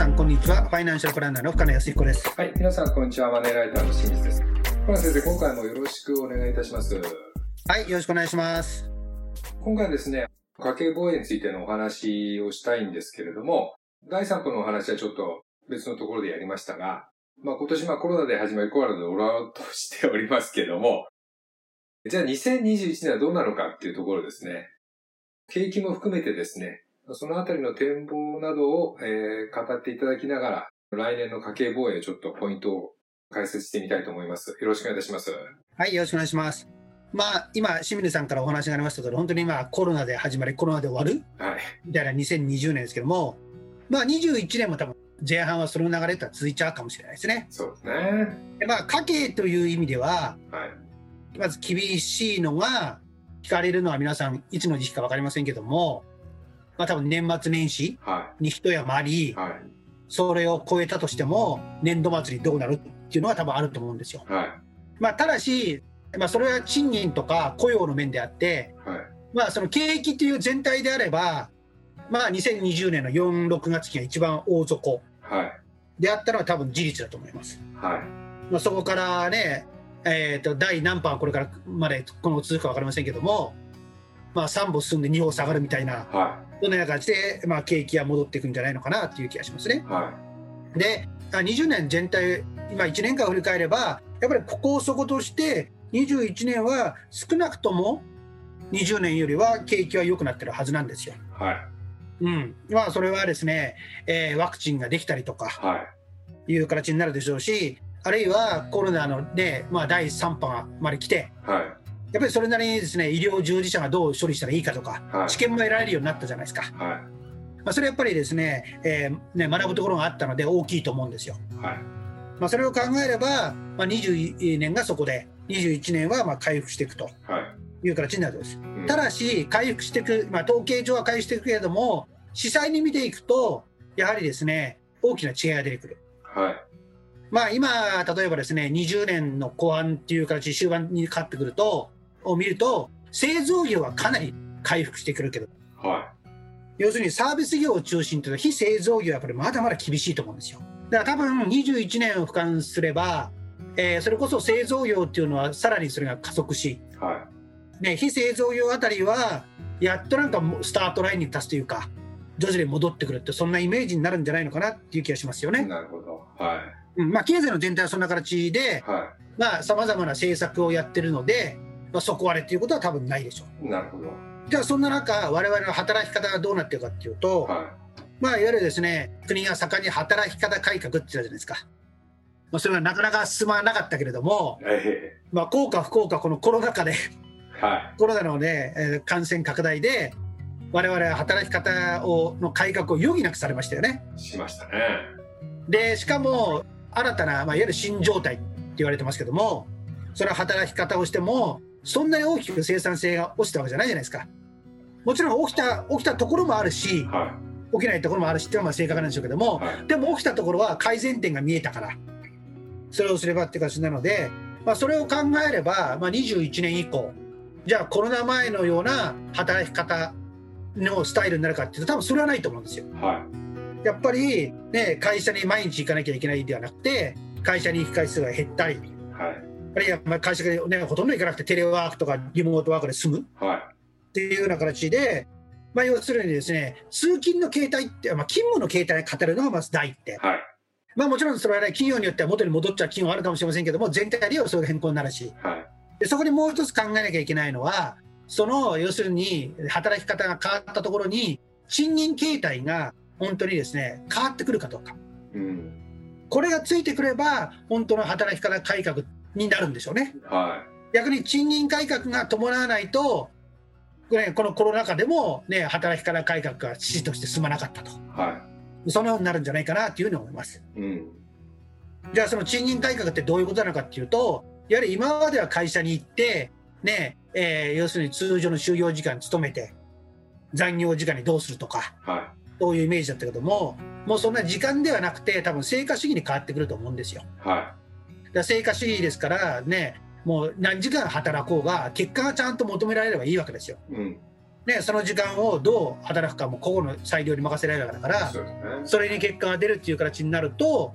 さんこんにちはファイナンシャルプランナーの深野康彦ですはい、皆さんこんにちは。マネーライターの清水です。深野先生、今回もよろしくお願いいたします。はいよろしくお願いします今回はですね、家計防衛についてのお話をしたいんですけれども、第3部のお話はちょっと別のところでやりましたが、まあ今年まあコロナで始まりコロナで終わろうとしておりますけども、じゃあ2021年はどうなのかっていうところですね。景気も含めてですね、そのあたりの展望などを、えー語っていただきながら、来年の家計防衛ちょっとポイントを解説してみたいと思います。よろしくお願いいたします。はいよろしくお願いしますまあ今清水さんからお話がありましたけど本当に今コロナで始まりコロナで終わる？はい。みたいな2020年ですけどもまあ21年も多分前半はその流れとは続いちゃうかもしれないですねそうですね。でまあ家計という意味でははい。まず厳しいのが聞かれるのは皆さんいつの時期か分かりませんけどもまあ多分年末年始はに一山ありい。はい。それを超えたとしても年度末にどうなるっていうのは多分あると思うんですよ。はい。まあ、ただし、まあ、それは賃金とか雇用の面であって、はい。まあ、その景気という全体であれば、まあ、2020年の4、6月期が一番大底はい。であったのは多分事実だと思います。はい。まあ、そこからね、えー、と第何波はこれからまで今後続くか分かりませんけども、まあ、3歩進んで2歩下がるみたいな、はそんなような感じで、まあ、景気は戻っていくんじゃないのかなっていう気がしますねい。。はで、あ20年全体、今1年間を振り返れば、やっぱりここを底として、21年は少なくとも20年よりは景気は良くなってるはずなんですよ。い。はい。うん。まあ、それはですね、えーワクチンができたりとかはい。いう形になるでしょうし、あるいはコロナのね、まあ、第3波まで来て、はい。やっぱりそれなりにですね、医療従事者がどう処理したらいいかとか、はい知見も得られるようになったじゃないですか。はい。まあ、それやっぱりですね、えーね、学ぶところがあったので大きいと思うんですよ。はい。まあ、それを考えれば、まあ、20年がそこで、21年はまあ回復していくとはい。いう形になるんです。うんただし、回復していく、まあ、統計上は回復していくけれども、実際に見ていくと、やはりですね、大きな違いが出てくる。はい。まあ、今、例えばですね、20年の後半っていう形、終盤にかかってくると、を見ると、製造業はかなり回復してくるけど、は要するにサービス業を中心という非製造業はやっぱりまだまだ厳しいと思うんですよ。だから多分21年を俯瞰すれば、えーそれこそ製造業っていうのはさらにそれが加速し、い。はね、非製造業あたりはやっとなんかもうスタートラインに立つというか、徐々に戻ってくるってそんなイメージになるんじゃないのかなっていう気がしますよい。ね。なるほど。はうん、まあ経済の全体はそんな形でい。、はまあ様々な政策をやってるので、まあ、底割れっていうことは多分ないでしょう。い。なるほど。じゃあそんな中、我々の働き方がどうなってるかっていうと、はまあ、いわゆるですね、国が盛んに働き方改革って言ったじゃないですか。まあ、それがなかなか進まなかったけれども、い。えまあ、効果不効果、このコロナ禍で、え。はコロナのね、えー感染拡大で、我々は働き方をの改革を余儀なくされましたよね。い。しましたね。で、しかも、新たな、まあ、いわゆる新状態って言われてますけども、それは働き方をしても、そんなに大きく生産性が落ちたわけじゃないじゃないですか。もちろん起きた、起きたところもあるし、は起きないところもあるしっていうのはまあ正確なんでしょうけどもい。、はい。でも起きたところは改善点が見えたから、それをすればって形なので、まあ、それを考えれば、まあ、21年以降、じゃあコロナ前のような働き方のスタイルになるかっていうと、多分それはないと思うんですよ。はやっぱり、ね、会社に毎日行かなきゃいけないではなくて、会社に行く回数が減ったり、い。はい。あるいはまあ会社が、ね、ほとんど行かなくてテレワークとかリモートワークで済むはい。っていうような形で、まあ、要するにですね、通勤の形態って、まあ、勤務の形態を語るのがまず第一点。はい。まあもちろんそれはね、企業によっては元に戻っちゃう企業もあるかもしれませんけども、全体ではそういう変更になるし、はい。でそこにもう一つ考えなきゃいけないのは、その要するに働き方が変わったところに、賃金形態が本当にですね、変わってくるかどうか。うん。これがついてくれば、本当の働き方改革になるんでしょうね。は逆に賃金改革が伴わないと、ね、このコロナ禍でも、ね、働き方改革が遅々として進まなかったと。い。はそのようになるんじゃないかなというふうに思います。い。うん。じゃあその賃金改革ってどういうことなのかっていうと、やはり今までは会社に行って、ね、えー要するに通常の就業時間に勤めて、残業時間にどうするとか、はそういうイメージだったけども、もうそんな時間ではなくて、多分成果主義に変わってくると思うんですよ。い。はだ成果主義ですからね、もう何時間働こうが、結果がちゃんと求められればいいわけですよ。い。うん。ね、その時間をどう働くかも個々の裁量に任せられるからからそね。それに結果が出るっていう形になると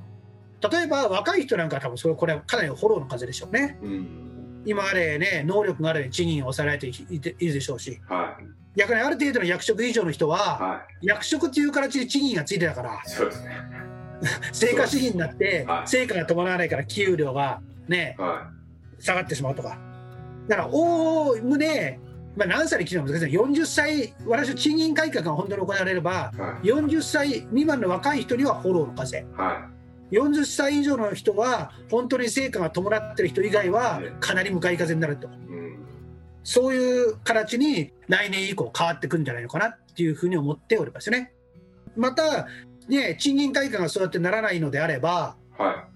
例えば若い人なんかは多分それこれはかなりフォローの風でしょうねうん。今あれね能力があれ賃金を抑えられているでしょうしはい。逆にある程度の役職以上の人はは役職っていう形で賃金がついてたからい。そうですね。成果主義になってはい成果が伴わないから給料がねは下がってしまうとかだからおおむね、まあ、何歳で切るのか難しい40歳私は賃金改革が本当に行われればい。は40歳未満の若い人にはフォローの風い。は40歳以上の人は本当に成果が伴ってる人以外はかなり向かい風になると。そういう形に来年以降変わってくるんじゃないのかなっていうふうに思っておりますよね。また、ね、賃金改革がそうやってならないのであればは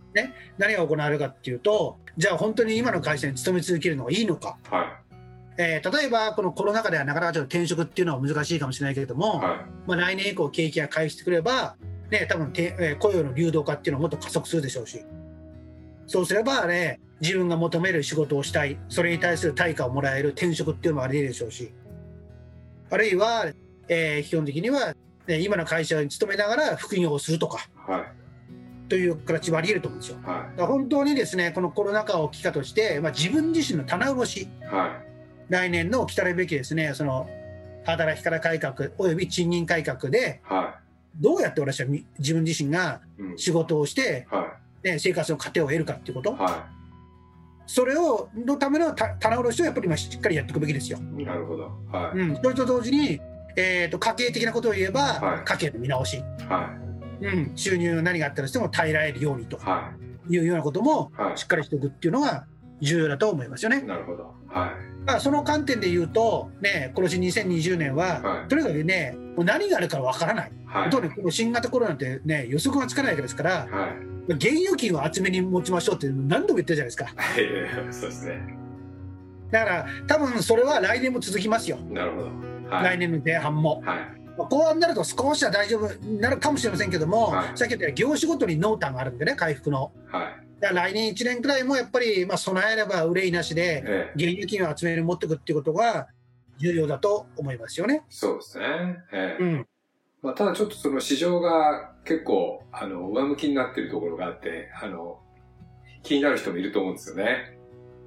何が行われるかっていうとじゃあ本当に今の会社に勤め続けるのがいいのか、い。はえー例えばこのコロナ禍ではなかなかちょっと転職っていうのは難しいかもしれないけれどい。も、はまあ、来年以降景気が回復してくれば、ね、多分て、えー雇用の流動化っていうのはもっと加速するでしょうしそうすればね自分が求める仕事をしたいそれに対する対価をもらえる転職っていうのもあり得るでしょうしあるいは、えー基本的には、ね、今の会社に勤めながら副業をするとかい。はい。という形もあり得ると思うんですよ。はだから本当にですねこのコロナ禍を機会として、まあ、自分自身の棚卸しい。は来年の来たるべきですねその働き方改革および賃金改革でい。はどうやって私はみ自分自身がい。うん。仕事をして、はね、生活の糧を得るかっていうことい。はそれをのためのた棚卸しをやっぱり今しっかりやっていくべきですよ。い。なるほど。はうん、それと同時に、えー、と家計的なことを言えば、はい家計の見直し、い。はうん、収入が何があったとしても耐えられるようにとい。はいうようなこともしっかりしておくっていうのが重要だと思いますよねい。。なるほど。はまあ、その観点で言うと、ね、今年2020年は、はいとにかくね、もう何があるかわからない、い。はい。特にこの新型コロナってね、予測がつかないわけですから、はい。現預金を厚めに持ちましょうって何度も言ってるじゃないですか。はい。そうですね。だから、多分それは来年も続きますよ、なるほど。はい。来年の前半も。はい。まあ後半になると少しは大丈夫になるかもしれませんけども、はいさっき言ったように業種ごとに濃淡があるんでね、回復の。はい。だから来年1年くらいもやっぱり、まあ、備えれば憂いなしで、ええ。現預金を集める持っていくっていうことが重要だと思いますよね。そうですね。ええ。うんまあ、ただちょっとその市場が結構、あの、上向きになってるところがあって、あの、気になる人もいると思うんですよね。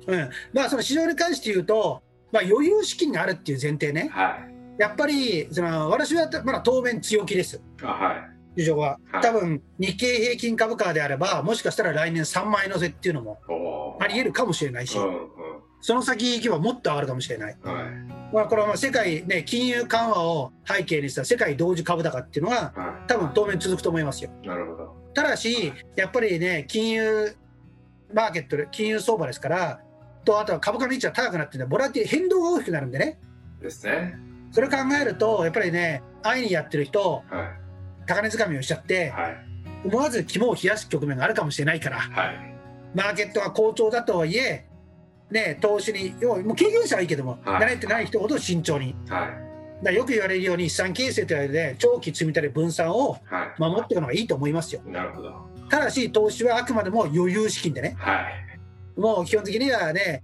うん、まあその市場に関して言うと、まあ、余裕資金があるっていう前提ね、はい。やっぱりその私はまだ当面強気です、あ、はい。市場ははい。多分日経平均株価であれば、もしかしたら来年3万円乗せっていうのもあり得るかもしれないし。その先行けばもっと上がるかもしれない。はい。まあ、これはまあ世界、ね、金融緩和を背景にした世界同時株高っていうのは、は多分当面続くと思いますよ。い。なるほど。ただし、やっぱりね、金融マーケットで、金融相場ですから、とあとは株価の位置が高くなってボラティ変動が大きくなるんでね、ですね。それを考えると、やっぱりね、安易にやってる人、は高値掴みをしちゃってい。、はい。思わず肝を冷やす局面があるかもしれないから、はい。マーケットが好調だとはいえ、ね、投資に、要はもう経験者はいいけども、はい慣れてない人ほど慎重に。はい。だよく言われるように資産形成というのはね、長期積み立て分散をは守っていくのがいいと思いますよ。い。なるほど。ただし、投資はあくまでも余裕資金でね、はい。もう基本的にはね、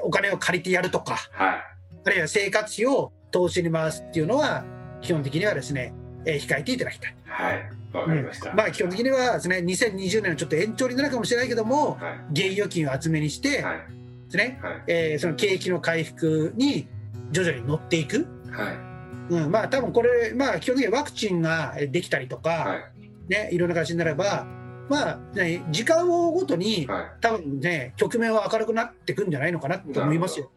お金を借りてやるとか、はい。あるいは生活費を投資に回すっていうのは、基本的にはですね、えー控えていただきたい。はい。わかりました。うんまあ基本的にはですね、2020年のちょっと延長になるかもしれないけども、はい。現預金を厚めにして、はい。ですね、はい。えーその景気の回復に徐々に乗っていく。はい。うん、まあ多分これ、まあ基本的にワクチンができたりとか、はい。ね、いろんな形になれば、まあ、ね、時間をごとに、はい。多分ね、局面は明るくなってくんじゃないのかなと思いますよ。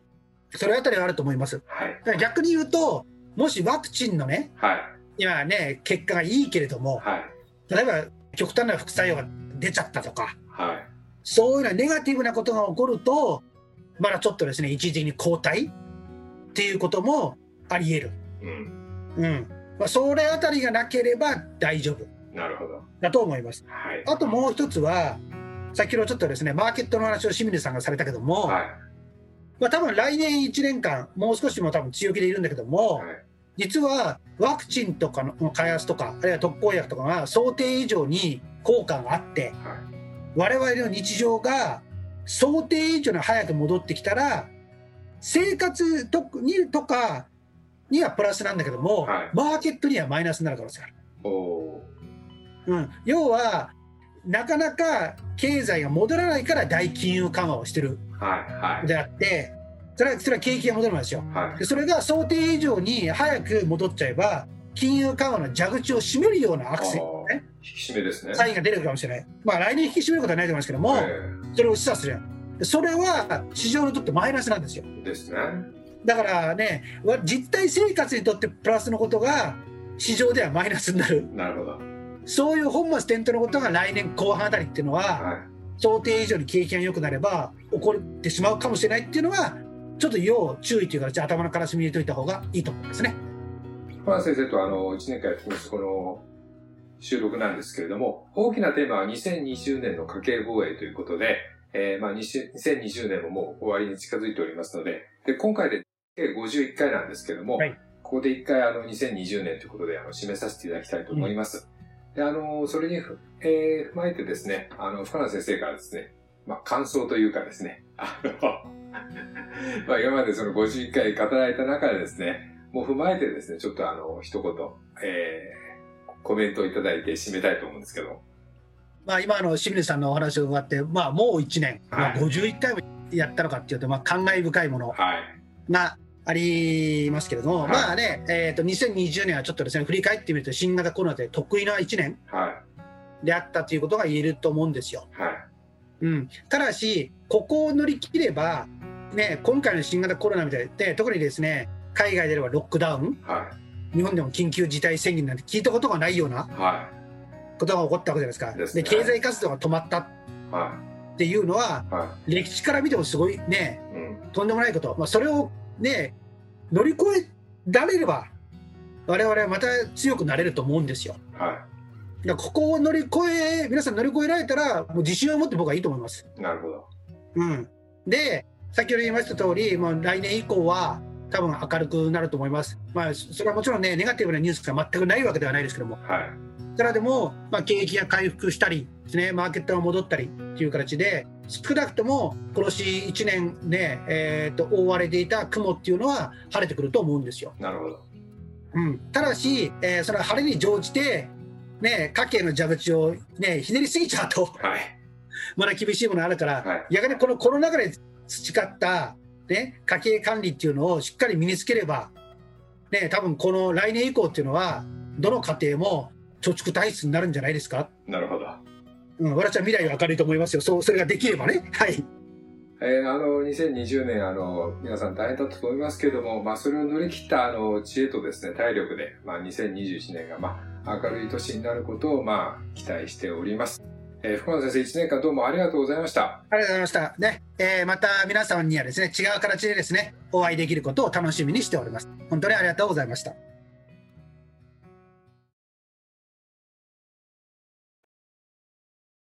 それあたりはあると思います。はい。逆に言うと、もしワクチンのね、はい。今ね、結果がいいけれども、はい。例えば極端な副作用が出ちゃったとか、はい。そういうようなネガティブなことが起こると、まだちょっとですね、一時的に後退っていうこともあり得る。うん。うん。まあ、それあたりがなければ大丈夫なるほど。だと思います。はい。あともう一つは、先ほどちょっとですね、マーケットの話を清水さんがされたけども、はい。まあ多分来年1年間、もう少しも多分強気でいるんだけども、はい。実はワクチンとかの開発とか、あるいは特効薬とかが想定以上に効果があって、はい。我々の日常が想定以上に早く戻ってきたら、生活とにとかにはプラスなんだけども、はいマーケットにはマイナスになる可能性がある。おうん、要は、なかなか経済が戻らないから大金融緩和をしてるーはい、はい。であって、それはそれは景気が戻るんですよ。はい。でそれが想定以上に早く戻っちゃえば、金融緩和の蛇口を閉めるようなアクセル、ね、引き締めですね。サインが出るかもしれない。まあ来年引き締めることはないと思いますけども、えそれを示唆する。でそれは市場にとってマイナスなんですよ。ーですね。だからね、わ実体生活にとってプラスのことが市場ではマイナスになる。なるほど。そういう本末転倒のことが来年後半あたりっていうのは、はい。想定以上に景気が良くなれば起こってしまうかもしれないっていうのは、ちょっと要注意というか、頭の片隅に入れといた方がいいと思いますね。小原先生とあの、1年間やってきます、この収録なんですけれども、大きなテーマは2020年の家計防衛ということで、えーまあ、20 2020年ももう終わりに近づいておりますので、で、今回で計51回なんですけれども、はいここで1回あの、2020年ということで、あの、締めさせていただきたいと思います。で、あの、それにふ、えー踏まえてですね、あの、深野先生からですね、まあ、感想というかですね、あの、まあ、今までその51回語られた中でですね、もう踏まえてですね、ちょっとあの、一言、えー、コメントをいただいて締めたいと思うんですけど。まあ、今あの清水さんのお話を伺って、まあ、もう1年、まあ、はい51回もやったのかっていうと、まあ、感慨深いものはい。がありますけれども、はいまあね、えー、と2020年はちょっとですね振り返ってみると、新型コロナで得意な1年はであったということが言えると思うんですよ。い。はい。うん、ただし、ここを乗り切れば、ね、今回の新型コロナみたいで、特にですね海外であればロックダウン、は日本でも緊急事態宣言なんて聞いたことがないようなことが起こったわけじゃないですか。ですねで経済活動が止まったっていうのは、歴史から見てもすごいね、い。うん。とんでもないこと、まあ、それをね、乗り越えられれば、我々はまた強くなれると思うんですよ。はだからここを乗り越え、皆さん乗り越えられたら、もう自信を持って僕はいいと思います。い。なるほど。うん、で、先ほど言いました通り、もう来年以降は、多分明るくなると思います。まあ、それはもちろんね、ネガティブなニュースが全くないわけではないですけども、はい。ただでも、まあ、景気が回復したりですね、マーケットが戻ったりっていう形で、少なくとも今年1年ね、えーと覆われていた雲っていうのは晴れてくると思うんですよ。なるほど。うん、ただし、えーその晴れに乗じて、ね、家計の蛇口を、ね、ひねりすぎちゃうと、はい。まだ厳しいものあるから、はい逆にこのコロナ禍で培った、ね、家計管理っていうのをしっかり身につければ、ね、多分この来年以降っていうのは、どの家庭も貯蓄体質になるんじゃないですか？なるほど。うん、私は未来は明るいと思いますよ。そう、それができればね。はい。えーあの、2020年、あの、皆さん大変だったと思いますけれども、まあ、それを乗り切った、あの、知恵とですね、体力で、まあ、2021年が、まあ、明るい年になることを、まあ、期待しております。えー福野先生、1年間どうもありがとうございました。ありがとうございました。ね、えーまた皆さんにはですね、違う形でですね、お会いできることを楽しみにしております。本当にありがとうございました。